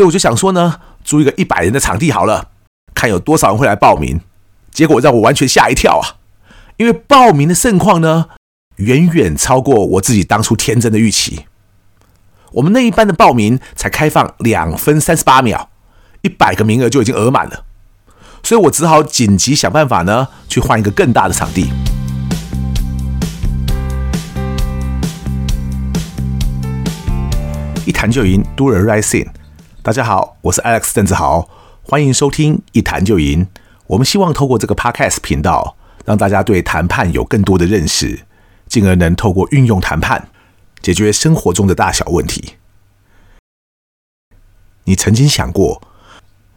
所以我就想说呢，租一个一百人的场地好了，看有多少人会来报名。结果让我完全吓一跳啊！因为报名的盛况呢，远远超过我自己当初天真的预期。我们那一班的报名才开放两分三十八秒，一百个名额就已经额满了，所以我只好紧急想办法呢，去换一个更大的场地。一谈就赢，Do the right thing。大家好，我是 Alex 邓志豪，欢迎收听一谈就赢。我们希望透过这个 Podcast 频道，让大家对谈判有更多的认识，进而能透过运用谈判解决生活中的大小问题。你曾经想过，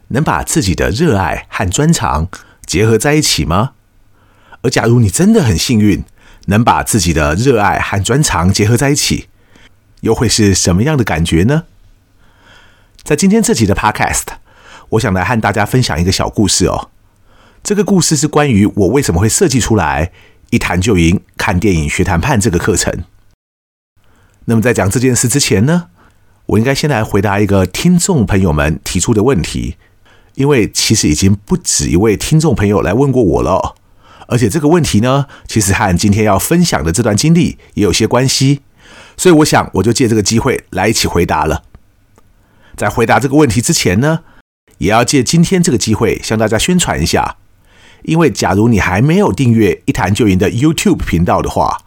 能把自己的热爱和专长结合在一起吗？而假如你真的很幸运，能把自己的热爱和专长结合在一起，又会是什么样的感觉呢？在今天这集的 Podcast，我想来和大家分享一个小故事哦。这个故事是关于我为什么会设计出来一谈就赢看电影学谈判这个课程。那么在讲这件事之前呢，我应该先来回答一个听众朋友们提出的问题，因为其实已经不止一位听众朋友来问过我了，而且这个问题呢，其实和今天要分享的这段经历也有些关系，所以我想我就借这个机会来一起回答了。在回答这个问题之前呢，也要借今天这个机会向大家宣传一下。因为，假如你还没有订阅一谈就赢的 YouTube 频道的话，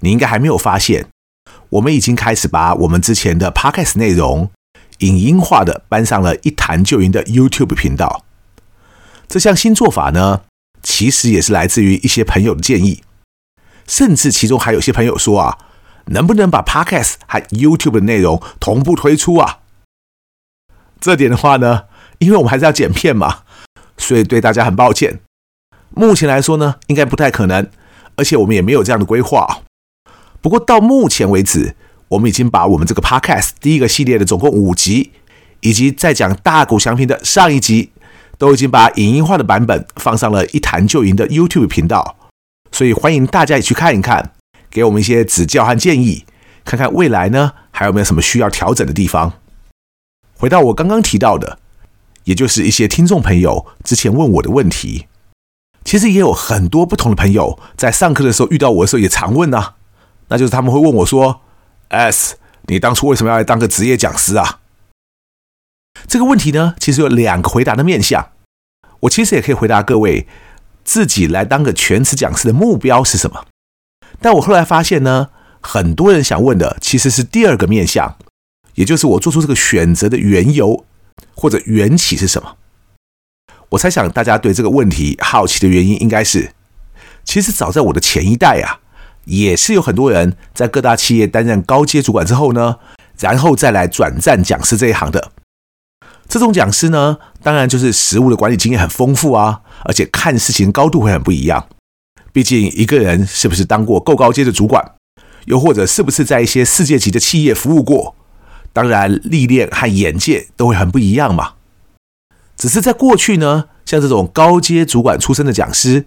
你应该还没有发现，我们已经开始把我们之前的 Podcast 内容影音化的搬上了一谈就赢的 YouTube 频道。这项新做法呢，其实也是来自于一些朋友的建议，甚至其中还有些朋友说啊，能不能把 Podcast 和 YouTube 的内容同步推出啊？这点的话呢，因为我们还是要剪片嘛，所以对大家很抱歉。目前来说呢，应该不太可能，而且我们也没有这样的规划。不过到目前为止，我们已经把我们这个 Podcast 第一个系列的总共五集，以及在讲大谷祥平的上一集，都已经把影音化的版本放上了一谈就赢的 YouTube 频道。所以欢迎大家也去看一看，给我们一些指教和建议，看看未来呢还有没有什么需要调整的地方。回到我刚刚提到的，也就是一些听众朋友之前问我的问题。其实也有很多不同的朋友在上课的时候遇到我的时候也常问啊，那就是他们会问我说：“S，你当初为什么要来当个职业讲师啊？”这个问题呢，其实有两个回答的面向。我其实也可以回答各位，自己来当个全职讲师的目标是什么？但我后来发现呢，很多人想问的其实是第二个面向，也就是我做出这个选择的缘由或者缘起是什么。我猜想大家对这个问题好奇的原因，应该是，其实早在我的前一代啊，也是有很多人在各大企业担任高阶主管之后呢，然后再来转战讲师这一行的。这种讲师呢，当然就是实务的管理经验很丰富啊，而且看事情高度会很不一样。毕竟一个人是不是当过够高阶的主管，又或者是不是在一些世界级的企业服务过，当然历练和眼界都会很不一样嘛。只是在过去呢，像这种高阶主管出身的讲师，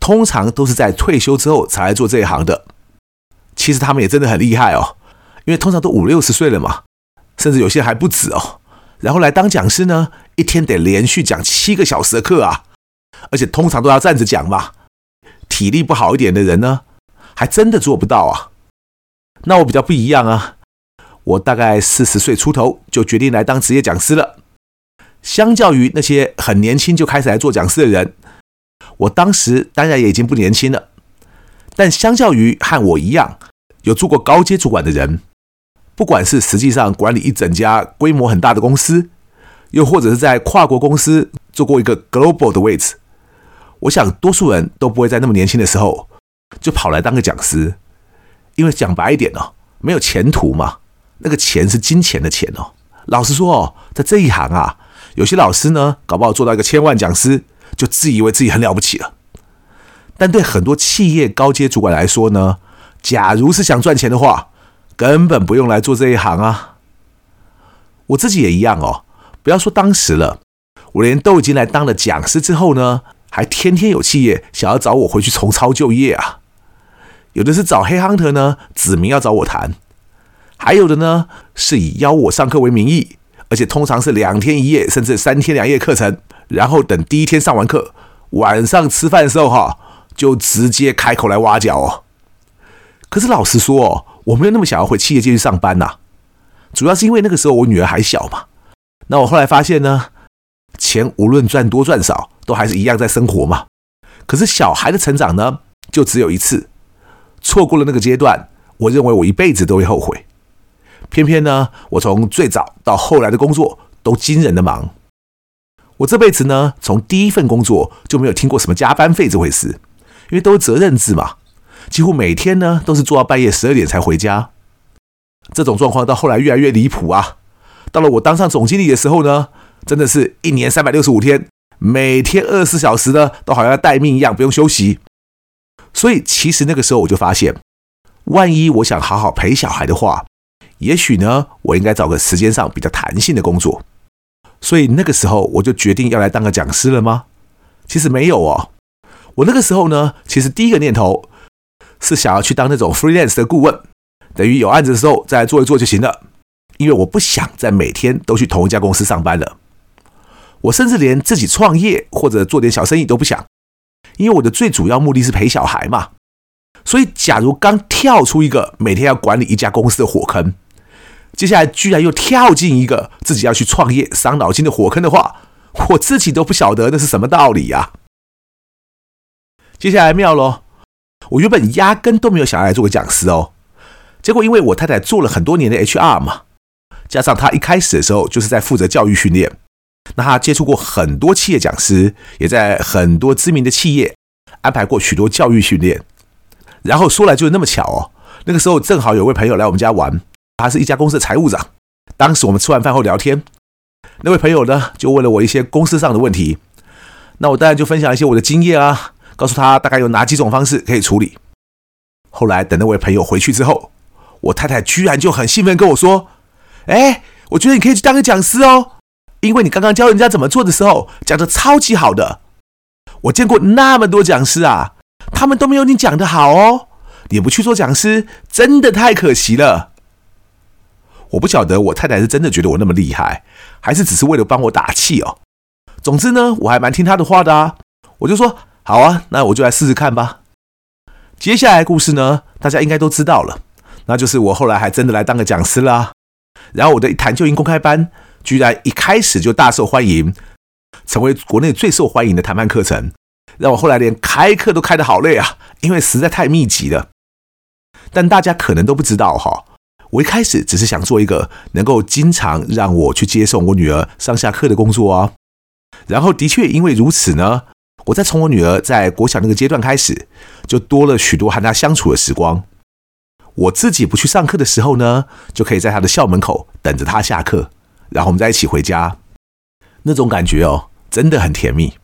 通常都是在退休之后才来做这一行的。其实他们也真的很厉害哦，因为通常都五六十岁了嘛，甚至有些还不止哦。然后来当讲师呢，一天得连续讲七个小时的课啊，而且通常都要站着讲嘛。体力不好一点的人呢，还真的做不到啊。那我比较不一样啊，我大概四十岁出头就决定来当职业讲师了。相较于那些很年轻就开始来做讲师的人，我当时当然也已经不年轻了。但相较于和我一样有做过高阶主管的人，不管是实际上管理一整家规模很大的公司，又或者是在跨国公司做过一个 global 的位置，我想多数人都不会在那么年轻的时候就跑来当个讲师，因为讲白一点哦，没有前途嘛。那个钱是金钱的钱哦。老实说哦，在这一行啊。有些老师呢，搞不好做到一个千万讲师，就自以为自己很了不起了。但对很多企业高阶主管来说呢，假如是想赚钱的话，根本不用来做这一行啊。我自己也一样哦。不要说当时了，我连都已经来当了讲师之后呢，还天天有企业想要找我回去重操旧业啊。有的是找黑 hunter 呢，指明要找我谈；还有的呢，是以邀我上课为名义。而且通常是两天一夜，甚至三天两夜课程。然后等第一天上完课，晚上吃饭的时候哈，就直接开口来挖角哦。可是老实说哦，我没有那么想要回企业界去上班呐，主要是因为那个时候我女儿还小嘛。那我后来发现呢，钱无论赚多赚少，都还是一样在生活嘛。可是小孩的成长呢，就只有一次，错过了那个阶段，我认为我一辈子都会后悔。偏偏呢，我从最早到后来的工作都惊人的忙。我这辈子呢，从第一份工作就没有听过什么加班费这回事，因为都是责任制嘛，几乎每天呢都是做到半夜十二点才回家。这种状况到后来越来越离谱啊！到了我当上总经理的时候呢，真的是一年三百六十五天，每天二十四小时呢，都好像要待命一样，不用休息。所以其实那个时候我就发现，万一我想好好陪小孩的话，也许呢，我应该找个时间上比较弹性的工作。所以那个时候我就决定要来当个讲师了吗？其实没有哦。我那个时候呢，其实第一个念头是想要去当那种 freelance 的顾问，等于有案子的时候再来做一做就行了。因为我不想再每天都去同一家公司上班了。我甚至连自己创业或者做点小生意都不想，因为我的最主要目的是陪小孩嘛。所以，假如刚跳出一个每天要管理一家公司的火坑，接下来居然又跳进一个自己要去创业伤脑筋的火坑的话，我自己都不晓得那是什么道理呀。接下来妙喽，我原本压根都没有想要来做个讲师哦，结果因为我太太做了很多年的 HR 嘛，加上她一开始的时候就是在负责教育训练，那她接触过很多企业讲师，也在很多知名的企业安排过许多教育训练。然后说来就那么巧哦，那个时候正好有位朋友来我们家玩。他是一家公司的财务长。当时我们吃完饭后聊天，那位朋友呢就问了我一些公司上的问题。那我当然就分享一些我的经验啊，告诉他大概有哪几种方式可以处理。后来等那位朋友回去之后，我太太居然就很兴奋跟我说：“哎，我觉得你可以去当个讲师哦，因为你刚刚教人家怎么做的时候讲的超级好的。我见过那么多讲师啊，他们都没有你讲的好哦。你不去做讲师，真的太可惜了。”我不晓得我太太是真的觉得我那么厉害，还是只是为了帮我打气哦。总之呢，我还蛮听她的话的啊。我就说好啊，那我就来试试看吧。接下来故事呢，大家应该都知道了，那就是我后来还真的来当个讲师啦。然后我的一谈就赢公开班，居然一开始就大受欢迎，成为国内最受欢迎的谈判课程，让我后来连开课都开得好累啊，因为实在太密集了。但大家可能都不知道哈。我一开始只是想做一个能够经常让我去接送我女儿上下课的工作啊，然后的确因为如此呢，我在从我女儿在国小那个阶段开始，就多了许多和她相处的时光。我自己不去上课的时候呢，就可以在她的校门口等着她下课，然后我们再一起回家，那种感觉哦，真的很甜蜜。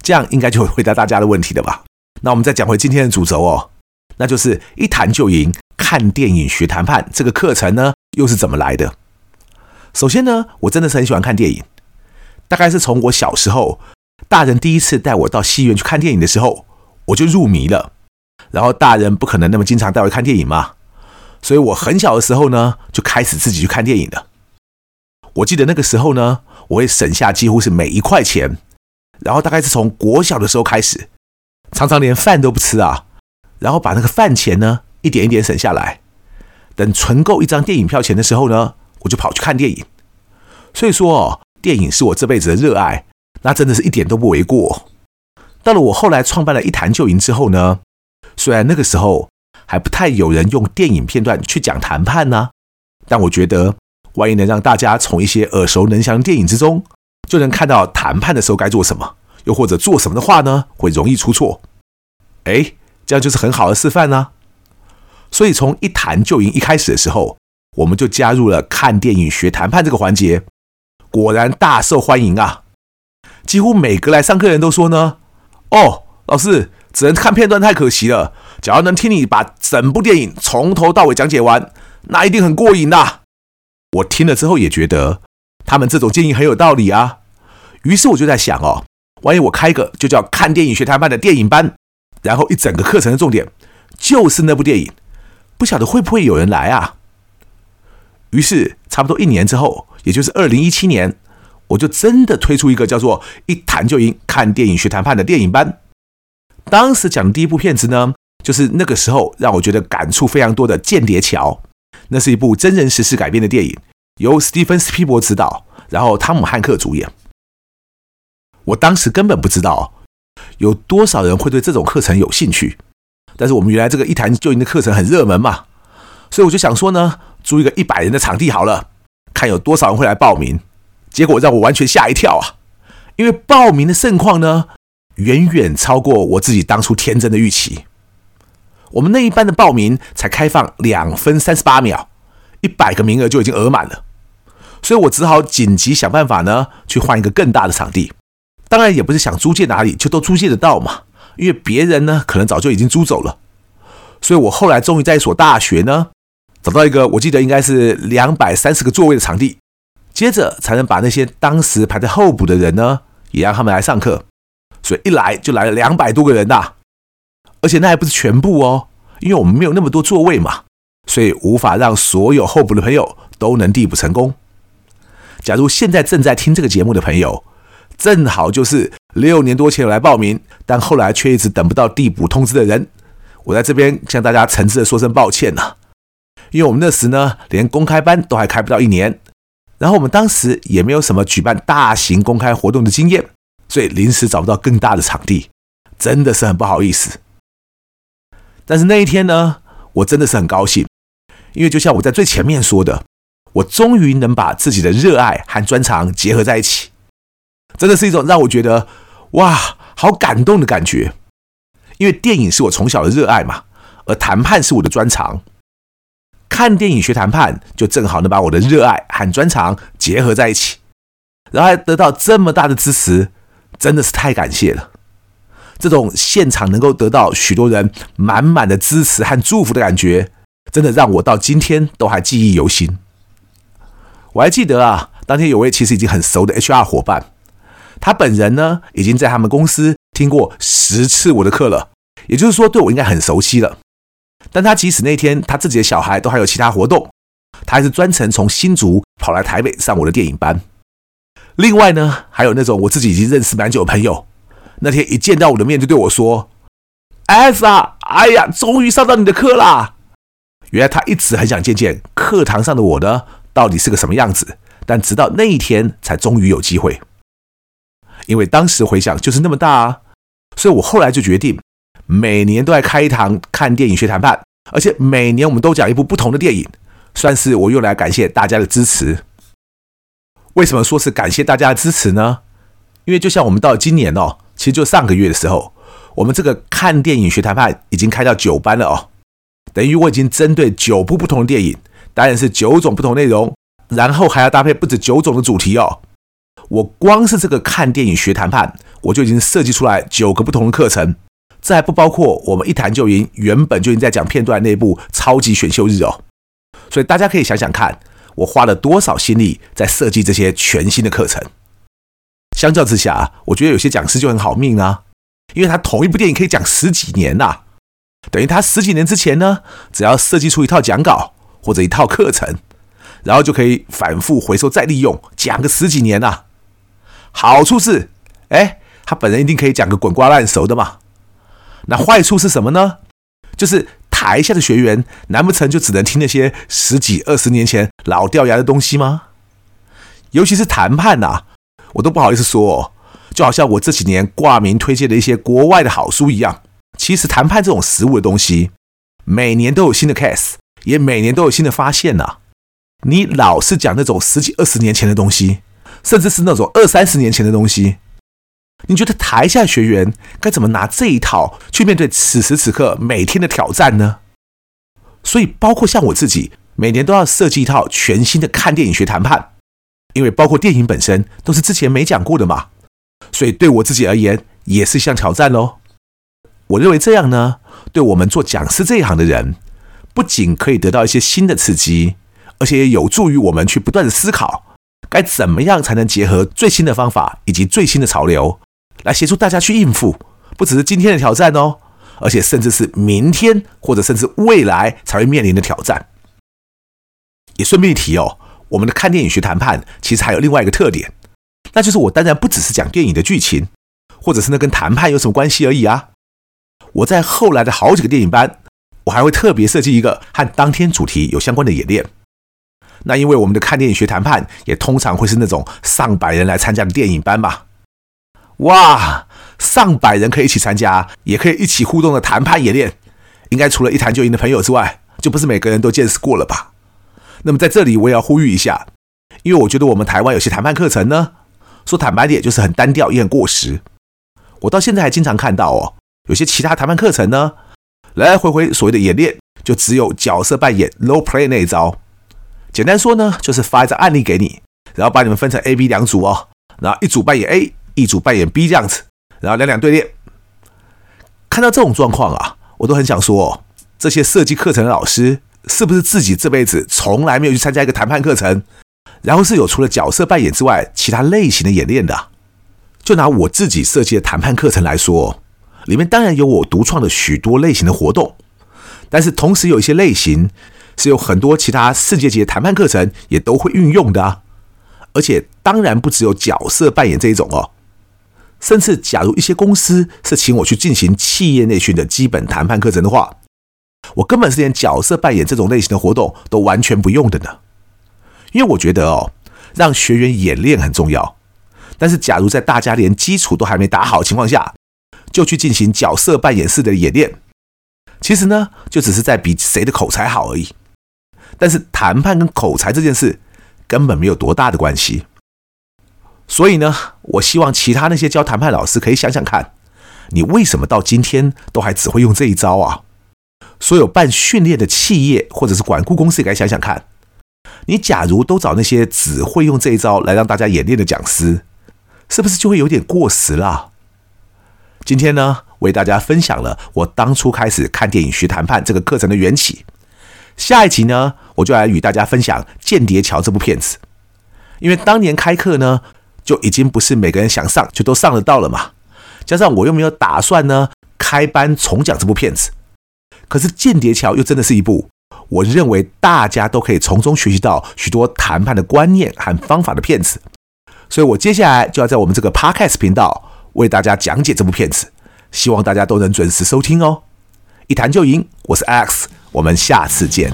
这样应该就会回答大家的问题了吧？那我们再讲回今天的主轴哦，那就是一谈就赢。看电影学谈判这个课程呢，又是怎么来的？首先呢，我真的是很喜欢看电影，大概是从我小时候，大人第一次带我到戏院去看电影的时候，我就入迷了。然后大人不可能那么经常带我看电影嘛，所以我很小的时候呢，就开始自己去看电影了。我记得那个时候呢，我会省下几乎是每一块钱，然后大概是从国小的时候开始，常常连饭都不吃啊，然后把那个饭钱呢。一点一点省下来，等存够一张电影票钱的时候呢，我就跑去看电影。所以说哦，电影是我这辈子的热爱，那真的是一点都不为过。到了我后来创办了一谈就赢之后呢，虽然那个时候还不太有人用电影片段去讲谈判呢，但我觉得万一能让大家从一些耳熟能详的电影之中，就能看到谈判的时候该做什么，又或者做什么的话呢，会容易出错。哎，这样就是很好的示范呢。所以从一谈就赢一开始的时候，我们就加入了看电影学谈判这个环节，果然大受欢迎啊！几乎每个来上课的人都说呢：“哦，老师只能看片段太可惜了，假如能听你把整部电影从头到尾讲解完，那一定很过瘾呐！”我听了之后也觉得他们这种建议很有道理啊，于是我就在想哦，万一我开个就叫看电影学谈判的电影班，然后一整个课程的重点就是那部电影。不晓得会不会有人来啊？于是差不多一年之后，也就是二零一七年，我就真的推出一个叫做“一谈就赢，看电影学谈判”的电影班。当时讲的第一部片子呢，就是那个时候让我觉得感触非常多的《间谍桥》。那是一部真人实事改编的电影，由史蒂芬·斯皮伯执导，然后汤姆·汉克主演。我当时根本不知道有多少人会对这种课程有兴趣，但是我们原来这个一谈就赢的课程很热门嘛，所以我就想说呢，租一个一百人的场地好了，看有多少人会来报名。结果让我完全吓一跳啊，因为报名的盛况呢，远远超过我自己当初天真的预期。我们那一班的报名才开放两分三十八秒，一百个名额就已经额满了，所以我只好紧急想办法呢，去换一个更大的场地。当然也不是想租借哪里就都租借得到嘛，因为别人呢可能早就已经租走了。所以我后来终于在一所大学呢，找到一个我记得应该是两百三十个座位的场地，接着才能把那些当时排在候补的人呢，也让他们来上课。所以一来就来了两百多个人呐。而且那还不是全部哦，因为我们没有那么多座位嘛，所以无法让所有候补的朋友都能递补成功。假如现在正在听这个节目的朋友，正好就是六年多前有来报名，但后来却一直等不到递补通知的人，我在这边向大家诚挚的说声抱歉呐，因为我们那时呢，连公开班都还开不到一年，然后我们当时也没有什么举办大型公开活动的经验，所以临时找不到更大的场地，真的是很不好意思。但是那一天呢，我真的是很高兴，因为就像我在最前面说的，我终于能把自己的热爱和专长结合在一起，真的是一种让我觉得哇，好感动的感觉。因为电影是我从小的热爱嘛，而谈判是我的专长，看电影学谈判就正好能把我的热爱和专长结合在一起，然后还得到这么大的支持，真的是太感谢了。这种现场能够得到许多人满满的支持和祝福的感觉，真的让我到今天都还记忆犹新。我还记得啊，当天有位其实已经很熟的 HR 伙伴，他本人呢已经在他们公司听过十次我的课了，也就是说对我应该很熟悉了。但他即使那天他自己的小孩都还有其他活动，他还是专程从新竹跑来台北上我的电影班。另外呢，还有那种我自己已经认识蛮久的朋友。那天一见到我的面就对我说：“S 啊，哎呀，终于上到你的课啦！”原来他一直很想见见课堂上的我呢，到底是个什么样子。但直到那一天，才终于有机会。因为当时回想就是那么大啊，所以我后来就决定每年都来开一堂看电影学谈判，而且每年我们都讲一部不同的电影，算是我用来感谢大家的支持。为什么说是感谢大家的支持呢？因为就像我们到今年哦。其实就上个月的时候，我们这个看电影学谈判已经开到九班了哦，等于我已经针对九部不同的电影，当然是九种不同内容，然后还要搭配不止九种的主题哦。我光是这个看电影学谈判，我就已经设计出来九个不同的课程，这还不包括我们一谈就赢原本就已经在讲片段那部超级选秀日哦。所以大家可以想想看，我花了多少心力在设计这些全新的课程。相较之下，我觉得有些讲师就很好命啊，因为他同一部电影可以讲十几年呐，等于他十几年之前呢，只要设计出一套讲稿或者一套课程，然后就可以反复回收再利用，讲个十几年呐。好处是，哎，他本人一定可以讲个滚瓜烂熟的嘛。那坏处是什么呢？就是台下的学员难不成就只能听那些十几二十年前老掉牙的东西吗？尤其是谈判呐。我都不好意思说哦，就好像我这几年挂名推荐的一些国外的好书一样。其实谈判这种实务的东西，每年都有新的 case，也每年都有新的发现呐。你老是讲那种十几二十年前的东西，甚至是那种二三十年前的东西，你觉得台下学员该怎么拿这一套去面对此时此刻每天的挑战呢？所以，包括像我自己，每年都要设计一套全新的看电影学谈判。因为包括电影本身都是之前没讲过的嘛，所以对我自己而言也是一项挑战喽。我认为这样呢，对我们做讲师这一行的人，不仅可以得到一些新的刺激，而且也有助于我们去不断的思考，该怎么样才能结合最新的方法以及最新的潮流，来协助大家去应付，不只是今天的挑战哦，而且甚至是明天或者甚至未来才会面临的挑战。也顺便一提哦。我们的看电影学谈判其实还有另外一个特点，那就是我当然不只是讲电影的剧情，或者是那跟谈判有什么关系而已啊。我在后来的好几个电影班，我还会特别设计一个和当天主题有相关的演练。那因为我们的看电影学谈判也通常会是那种上百人来参加的电影班嘛，哇，上百人可以一起参加，也可以一起互动的谈判演练，应该除了一谈就赢的朋友之外，就不是每个人都见识过了吧？那么在这里我也要呼吁一下，因为我觉得我们台湾有些谈判课程呢，说坦白点就是很单调也很过时。我到现在还经常看到哦，有些其他谈判课程呢，来来回回所谓的演练就只有角色扮演 low play 那一招。简单说呢，就是发一张案例给你，然后把你们分成 A、B 两组哦，然后一组扮演 A，一组扮演 B 这样子，然后两两对练。看到这种状况啊，我都很想说，这些设计课程的老师。是不是自己这辈子从来没有去参加一个谈判课程，然后是有除了角色扮演之外其他类型的演练的？就拿我自己设计的谈判课程来说，里面当然有我独创的许多类型的活动，但是同时有一些类型是有很多其他世界级的谈判课程也都会运用的啊，而且当然不只有角色扮演这一种哦，甚至假如一些公司是请我去进行企业内训的基本谈判课程的话。我根本是连角色扮演这种类型的活动都完全不用的呢，因为我觉得哦，让学员演练很重要。但是，假如在大家连基础都还没打好的情况下，就去进行角色扮演式的演练，其实呢，就只是在比谁的口才好而已。但是，谈判跟口才这件事根本没有多大的关系。所以呢，我希望其他那些教谈判老师可以想想看，你为什么到今天都还只会用这一招啊？所有办训练的企业或者是管顾公司，也该想想看，你假如都找那些只会用这一招来让大家演练的讲师，是不是就会有点过时了？今天呢，为大家分享了我当初开始看电影学谈判这个课程的缘起。下一集呢，我就来与大家分享《间谍桥》这部片子，因为当年开课呢，就已经不是每个人想上就都上得到了嘛，加上我又没有打算呢开班重讲这部片子。可是《间谍桥》又真的是一部我认为大家都可以从中学习到许多谈判的观念和方法的片子，所以我接下来就要在我们这个 Podcast 频道为大家讲解这部片子，希望大家都能准时收听哦。一谈就赢，我是 X 我们下次见。